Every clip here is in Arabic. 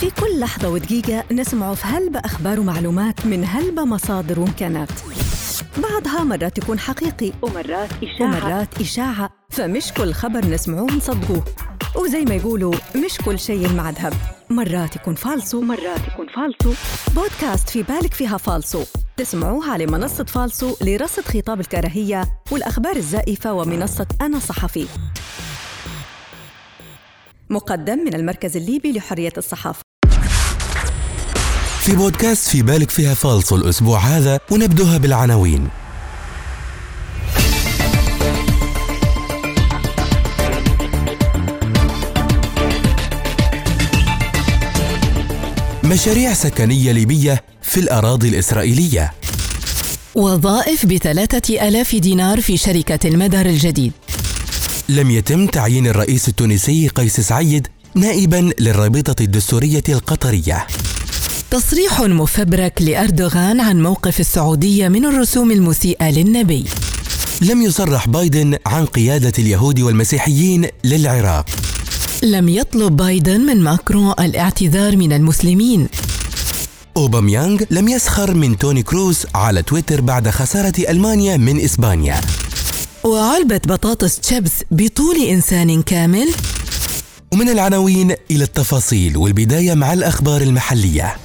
في كل لحظة ودقيقة نسمع في هلبة أخبار ومعلومات من هلبة مصادر وإمكانات. بعضها مرات يكون حقيقي ومرات إشاعة. ومرات إشاعة. فمش كل خبر نسمعوه نصدقوه. وزي ما يقولوا مش كل شيء مع ذهب مرات يكون فالصو. ومرات يكون فالصو. بودكاست في بالك فيها فالصو. تسمعوه على منصة فالصو لرصد خطاب الكراهية والأخبار الزائفة ومنصة أنا صحفي. مقدم من المركز الليبي لحرية الصحافة. في بودكاست في بالك فيها فالصو الأسبوع هذا ونبدوها بالعناوين. مشاريع سكنية ليبية في الأراضي الإسرائيلية. وظائف بثلاثة ألاف دينار في شركة المدار الجديد. لم يتم تعيين الرئيس التونسي قيس سعيد نائبا للرابطة الدستورية القطرية. تصريح مفبرك لأردوغان عن موقف السعودية من الرسوم المسيئة للنبي. لم يصرح بايدن عن قيادة اليهود والمسيحيين للعراق. لم يطلب بايدن من ماكرون الاعتذار من المسلمين. أوباميانغ لم يسخر من توني كروس على تويتر بعد خسارة ألمانيا من إسبانيا. وعلبة بطاطس تشيبس بطول إنسان كامل. ومن العناوين إلى التفاصيل والبداية مع الأخبار المحلية.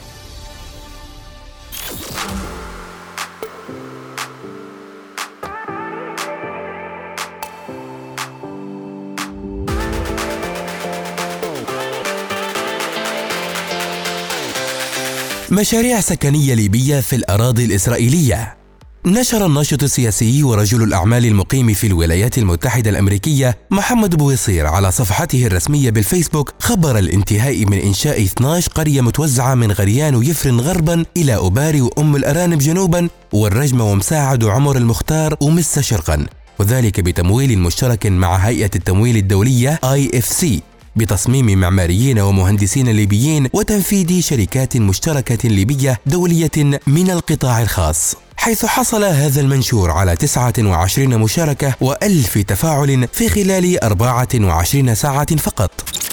مشاريع سكنية ليبية في الأراضي الإسرائيلية. نشر الناشط السياسي ورجل الأعمال المقيم في الولايات المتحدة الأمريكية محمد بويصير على صفحته الرسمية بالفيسبوك خبر الانتهاء من إنشاء 12 قرية متوزعة من غريان ويفرن غربا إلى أباري وأم الأرانب جنوبا والرجمة ومساعد وعمر المختار ومسة شرقا. وذلك بتمويل مشترك مع هيئة التمويل الدولية IFC بتصميم معماريين ومهندسين ليبيين وتنفيذ شركات مشتركة ليبية دولية من القطاع الخاص حيث حصل هذا المنشور على 29 مشاركة وألف تفاعل في خلال 24 ساعة فقط.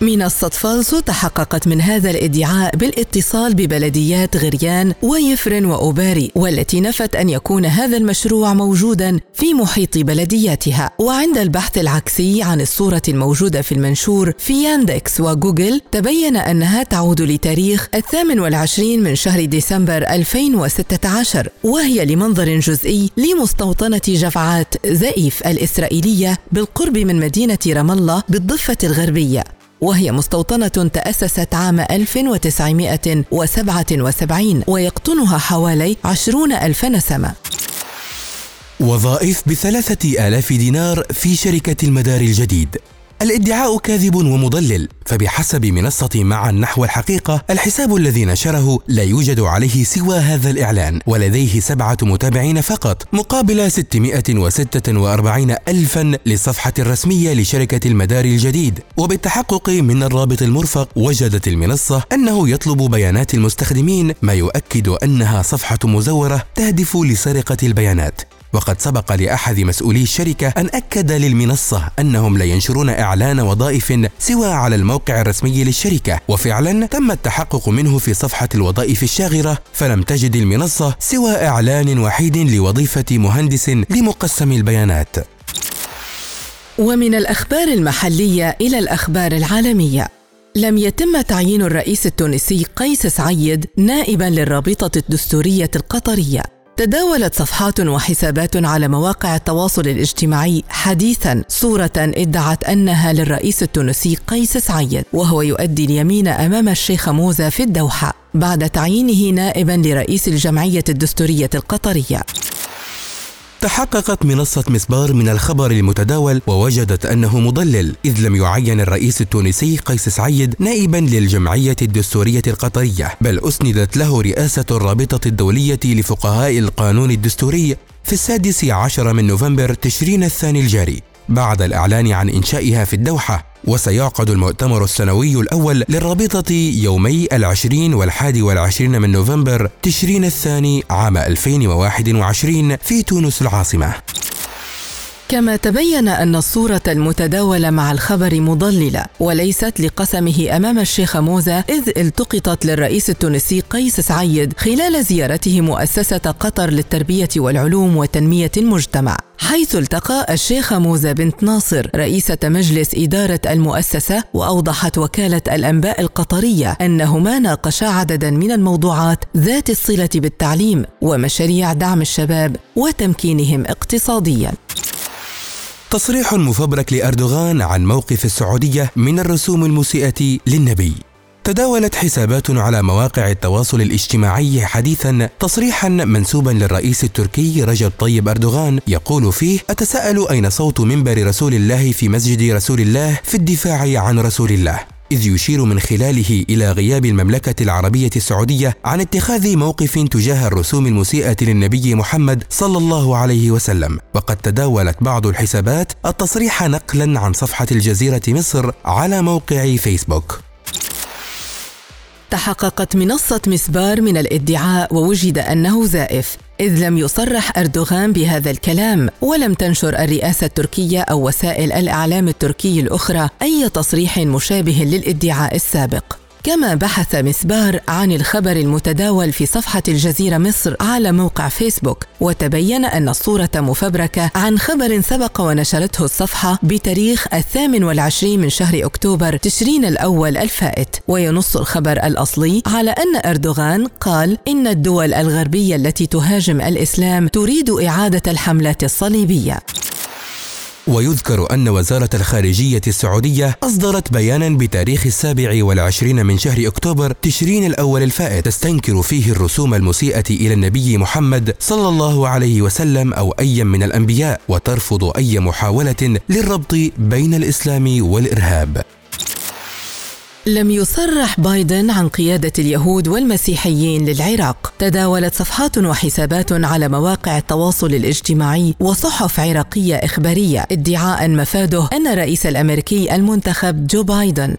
منصة فالسو تحققت من هذا الادعاء بالاتصال ببلديات غريان ويفرن وأوباري والتي نفت أن يكون هذا المشروع موجودا في محيط بلدياتها. وعند البحث العكسي عن الصورة الموجودة في المنشور في ياندكس وجوجل تبين أنها تعود لتاريخ الثامن والعشرين من شهر ديسمبر 2016 وهي لمنظر جزئي لمستوطنة جفعات زئيف الإسرائيلية بالقرب من مدينة رام الله بالضفة الغربية. وهي مستوطنة تأسست عام 1977 ويقطنها حوالي عشرون ألف نسمة. وظائف بثلاثة آلاف دينار في شركة المدار الجديد. الإدعاء كاذب ومضلل فبحسب منصة معا نحو الحقيقة الحساب الذي نشره لا يوجد عليه سوى هذا الإعلان ولديه سبعة متابعين فقط مقابل 646 ألفا للصفحة الرسمية لشركة المدار الجديد. وبالتحقق من الرابط المرفق وجدت المنصة أنه يطلب بيانات المستخدمين ما يؤكد أنها صفحة مزورة تهدف لسرقة البيانات. وقد سبق لأحد مسؤولي الشركة أن أكد للمنصة أنهم لا ينشرون إعلان وظائف سوى على الموقع الرسمي للشركة. وفعلا تم التحقق منه في صفحة الوظائف الشاغرة فلم تجد المنصة سوى إعلان وحيد لوظيفة مهندس لمقسم البيانات. ومن الأخبار المحلية إلى الأخبار العالمية. لم يتم تعيين الرئيس التونسي قيس سعيد نائبا للرابطة الدستورية القطرية. تداولت صفحات وحسابات على مواقع التواصل الاجتماعي حديثا صورة ادعت أنها للرئيس التونسي قيس سعيد وهو يؤدي اليمين أمام الشيخ موزة في الدوحة بعد تعيينه نائبا لرئيس الجمعية الدستورية القطرية. تحققت منصة مسبار من الخبر المتداول ووجدت أنه مضلل إذ لم يعين الرئيس التونسي قيس سعيد نائبا للجمعية الدستورية القطرية بل أسندت له رئاسة الرابطة الدولية لفقهاء القانون الدستوري في السادس عشر من نوفمبر تشرين الثاني الجاري بعد الإعلان عن إنشائها في الدوحة. وسيعقد المؤتمر السنوي الأول للرابطة يومي العشرين والحادي والعشرين من نوفمبر تشرين الثاني عام 2021 في تونس العاصمة. كما تبين أن الصورة المتداولة مع الخبر مضللة وليست لقسمه أمام الشيخ موزة إذ التقطت للرئيس التونسي قيس سعيد خلال زيارته مؤسسة قطر للتربية والعلوم وتنمية المجتمع. حيث التقى الشيخ موزة بنت ناصر رئيسة مجلس إدارة المؤسسة وأوضحت وكالة الأنباء القطرية أنهما ناقشا عددا من الموضوعات ذات الصلة بالتعليم ومشاريع دعم الشباب وتمكينهم اقتصاديا. تصريح مفبرك لأردوغان عن موقف السعودية من الرسوم المسيئة للنبي. تداولت حسابات على مواقع التواصل الاجتماعي حديثا تصريحا منسوبا للرئيس التركي رجب طيب أردوغان يقول فيه أتساءل أين صوت منبر رسول الله في مسجد رسول الله في الدفاع عن رسول الله؟ إذ يشير من خلاله إلى غياب المملكة العربية السعودية عن اتخاذ موقف تجاه الرسوم المسيئة للنبي محمد صلى الله عليه وسلم، وقد تداولت بعض الحسابات التصريح نقلا عن صفحة الجزيرة مصر على موقع فيسبوك. تحققت منصة مسبار من الادعاء ووجد أنه زائف إذ لم يصرح أردوغان بهذا الكلام ولم تنشر الرئاسة التركية أو وسائل الإعلام التركي الأخرى أي تصريح مشابه للادعاء السابق. كما بحث مسبار عن الخبر المتداول في صفحة الجزيرة مصر على موقع فيسبوك وتبين أن الصورة مفبركة عن خبر سبق ونشرته الصفحة بتاريخ الثامن والعشرين من شهر أكتوبر تشرين الأول الفائت. وينص الخبر الأصلي على أن أردوغان قال إن الدول الغربية التي تهاجم الإسلام تريد إعادة الحملة الصليبية. ويذكر أن وزارة الخارجية السعودية أصدرت بيانا بتاريخ السابع والعشرين من شهر أكتوبر تشرين الأول الفائت تستنكر فيه الرسوم المسيئة إلى النبي محمد صلى الله عليه وسلم أو أي من الأنبياء وترفض أي محاولة للربط بين الإسلام والإرهاب. لم يصرح بايدن عن قيادة اليهود والمسيحيين للعراق. تداولت صفحات وحسابات على مواقع التواصل الاجتماعي وصحف عراقية إخبارية ادعاء مفاده أن الرئيس الأمريكي المنتخب جو بايدن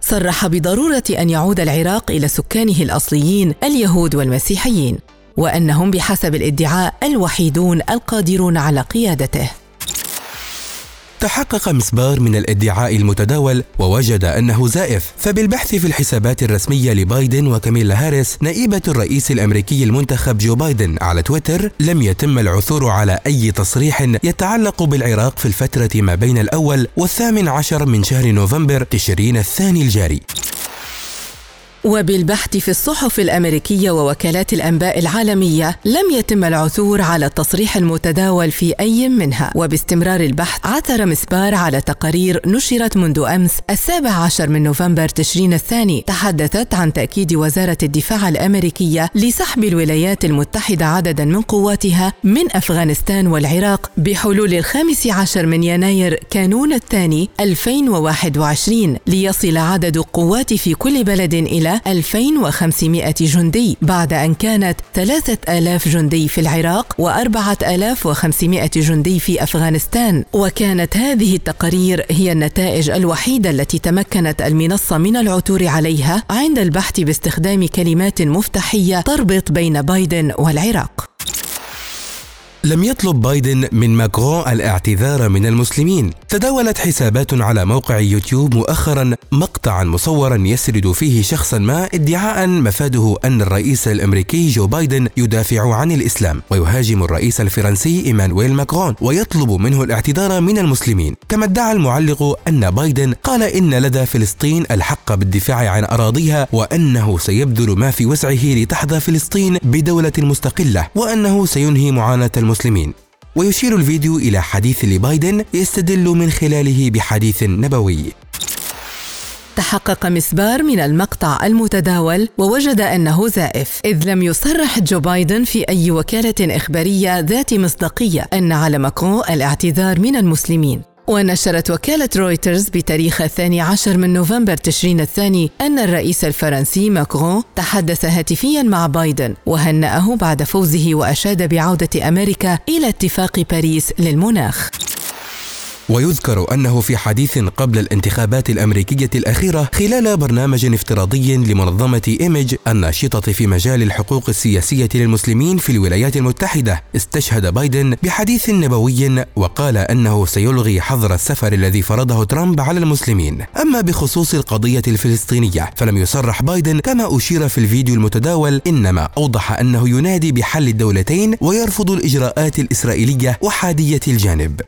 صرح بضرورة أن يعود العراق إلى سكانه الأصليين اليهود والمسيحيين، وأنهم بحسب الادعاء الوحيدون القادرون على قيادته. تحقق مسبار من الادعاء المتداول ووجد أنه زائف. فبالبحث في الحسابات الرسمية لبايدن وكاميلا هاريس نائبة الرئيس الأمريكي المنتخب جو بايدن على تويتر لم يتم العثور على أي تصريح يتعلق بالعراق في الفترة ما بين الأول والثامن عشر من شهر نوفمبر تشرين الثاني الجاري. وبالبحث في الصحف الأمريكية ووكالات الأنباء العالمية لم يتم العثور على التصريح المتداول في أي منها. وباستمرار البحث عثر مسبار على تقارير نشرت منذ أمس السابع عشر من نوفمبر تشرين الثاني. تحدثت عن تأكيد وزارة الدفاع الأمريكية لسحب الولايات المتحدة عددا من قواتها من أفغانستان والعراق بحلول الخامس عشر من يناير كانون الثاني 2021 ليصل عدد القوات في كل بلد إلى 2500 جندي بعد أن كانت 3000 جندي في العراق و4500 جندي في أفغانستان. وكانت هذه التقارير هي النتائج الوحيدة التي تمكنت المنصة من العثور عليها عند البحث باستخدام كلمات مفتاحية تربط بين بايدن والعراق. لم يطلب بايدن من ماكرون الاعتذار من المسلمين. تداولت حسابات على موقع يوتيوب مؤخرا مقطعا مصورا يسرد فيه شخصا ما ادعاء مفاده أن الرئيس الأمريكي جو بايدن يدافع عن الإسلام. ويهاجم الرئيس الفرنسي إيمانويل ماكرون ويطلب منه الاعتذار من المسلمين. كما ادعى المعلق أن بايدن قال إن لدى فلسطين الحق بالدفاع عن أراضيها وأنه سيبذل ما في وسعه لتحظى فلسطين بدولة مستقلة وأنه سينهي معاناة المسلمين. ويشير الفيديو إلى حديث لبايدن يستدل من خلاله بحديث نبوي. تحقق مسبار من المقطع المتداول ووجد أنه زائف إذ لم يصرح جو بايدن في أي وكالة إخبارية ذات مصداقية أن على ماكرون الاعتذار من المسلمين. ونشرت وكالة رويترز بتاريخ الثاني عشر من نوفمبر تشرين الثاني أن الرئيس الفرنسي ماكرون تحدث هاتفيا مع بايدن وهنأه بعد فوزه وأشاد بعودة أمريكا إلى اتفاق باريس للمناخ. ويذكر أنه في حديث قبل الانتخابات الأمريكية الأخيرة خلال برنامج افتراضي لمنظمة إيمج الناشطة في مجال الحقوق السياسية للمسلمين في الولايات المتحدة. استشهد بايدن بحديث نبوي وقال أنه سيلغي حظر السفر الذي فرضه ترامب على المسلمين. أما بخصوص القضية الفلسطينية فلم يصرح بايدن كما أشير في الفيديو المتداول إنما أوضح أنه ينادي بحل الدولتين ويرفض الإجراءات الإسرائيلية وحادية الجانب.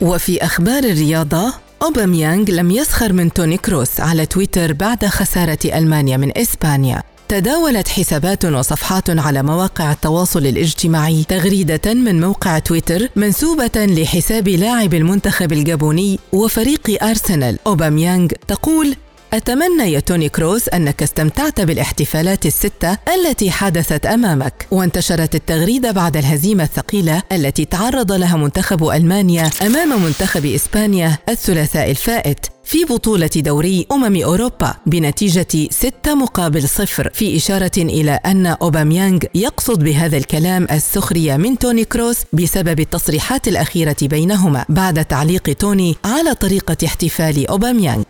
وفي أخبار الرياضة أوباميانغ لم يسخر من توني كروس على تويتر بعد خسارة ألمانيا من إسبانيا. تداولت حسابات وصفحات على مواقع التواصل الاجتماعي تغريدة من موقع تويتر منسوبة لحساب لاعب المنتخب الجابوني وفريق أرسنال. أوباميانغ تقول أتمنى يا توني كروس أنك استمتعت بالاحتفالات الستة التي حدثت أمامك وانتشرت التغريدة بعد الهزيمة الثقيلة التي تعرض لها منتخب ألمانيا أمام منتخب إسبانيا الثلاثاء الفائت في بطولة دوري أمم أوروبا بنتيجة ستة مقابل صفر في إشارة إلى أن أوباميانغ يقصد بهذا الكلام السخرية من توني كروس بسبب التصريحات الأخيرة بينهما بعد تعليق توني على طريقة احتفال أوباميانغ.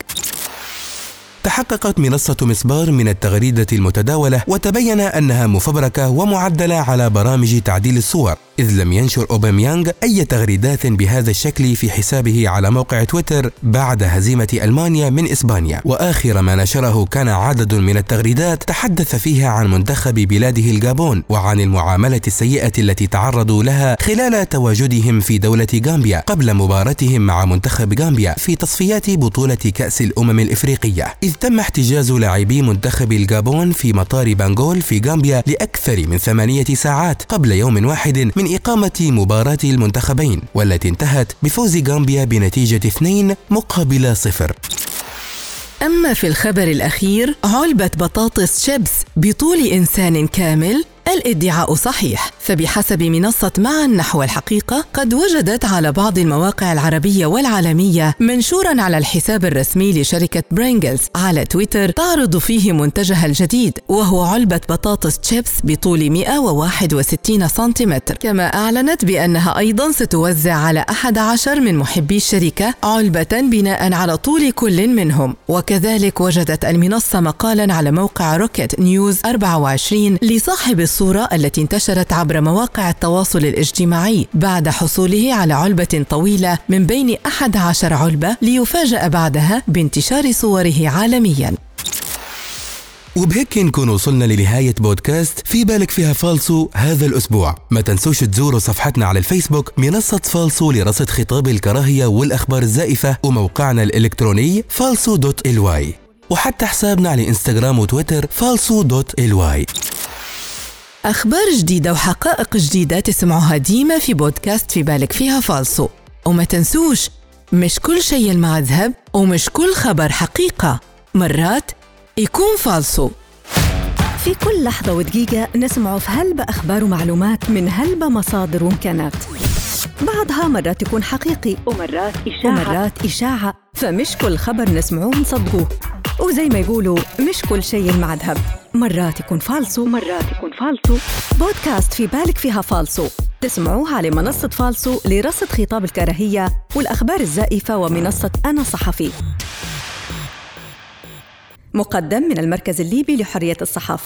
تحققت منصة مسبار من التغريدة المتداولة وتبين أنها مفبركة ومعدلة على برامج تعديل الصور. إذ لم ينشر أوباميانغ أي تغريدات بهذا الشكل في حسابه على موقع تويتر بعد هزيمة ألمانيا من إسبانيا. وآخر ما نشره كان عدد من التغريدات تحدث فيها عن منتخب بلاده الجابون وعن المعاملة السيئة التي تعرضوا لها خلال تواجدهم في دولة غامبيا قبل مباراتهم مع منتخب غامبيا في تصفيات بطولة كأس الأمم الإفريقية. إذ تم احتجاز لاعبي منتخب الجابون في مطار بانغول في غامبيا لأكثر من ثمانية ساعات قبل يوم واحد من من إقامة مباراة المنتخبين والتي انتهت بفوز غامبيا بنتيجة 2 مقابل صفر. أما في الخبر الأخير علبة بطاطس شيبس بطول إنسان كامل الإدعاء صحيح فبحسب منصة معا نحو الحقيقة قد وجدت على بعض المواقع العربية والعالمية منشورا على الحساب الرسمي لشركة برينجلز على تويتر تعرض فيه منتجها الجديد وهو علبة بطاطس تشيبس بطول 161 سنتيمتر. كما أعلنت بأنها أيضا ستوزع على 11 من محبي الشركة علبة بناء على طول كل منهم. وكذلك وجدت المنصة مقالا على موقع روكيت نيوز 24 لصاحب الصورة التي انتشرت عبر مواقع التواصل الاجتماعي بعد حصوله على علبة طويلة من بين 11 علبة ليفاجأ بعدها بانتشار صوره عالميا. وبهيك نكون وصلنا لنهاية بودكاست. في بالك فيها فالسو هذا الأسبوع. ما تنسوش تزوروا صفحتنا على الفيسبوك منصة فالسو لرصد خطاب الكراهية والأخبار الزائفة وموقعنا الإلكتروني فالسو dot LY وحتى حسابنا على إنستغرام وتويتر فالسو dot LY أخبار جديدة وحقائق جديدة تسمعوها ديما في بودكاست في بالك فيها فالصو وما تنسوش مش كل شي يلمع ذهب ومش كل خبر حقيقة. مرات يكون فالصو في كل لحظة ودقيقة نسمع في هلبة أخبار ومعلومات من هلبة مصادر وإمكانات. بعضها مرات يكون حقيقي ومرات إشاعة. ومرات إشاعة. فمش كل خبر نسمعوه نصدقوه وزي ما يقولوا مش كل شيء مع ذهب مرات يكون فالسو ومرات يكون فالسو بودكاست في بالك فيها فالسو تسمعوه على منصة فالسو لرصد خطاب الكراهية والأخبار الزائفة ومنصة أنا صحفي. مقدم من المركز الليبي لحرية الصحافة.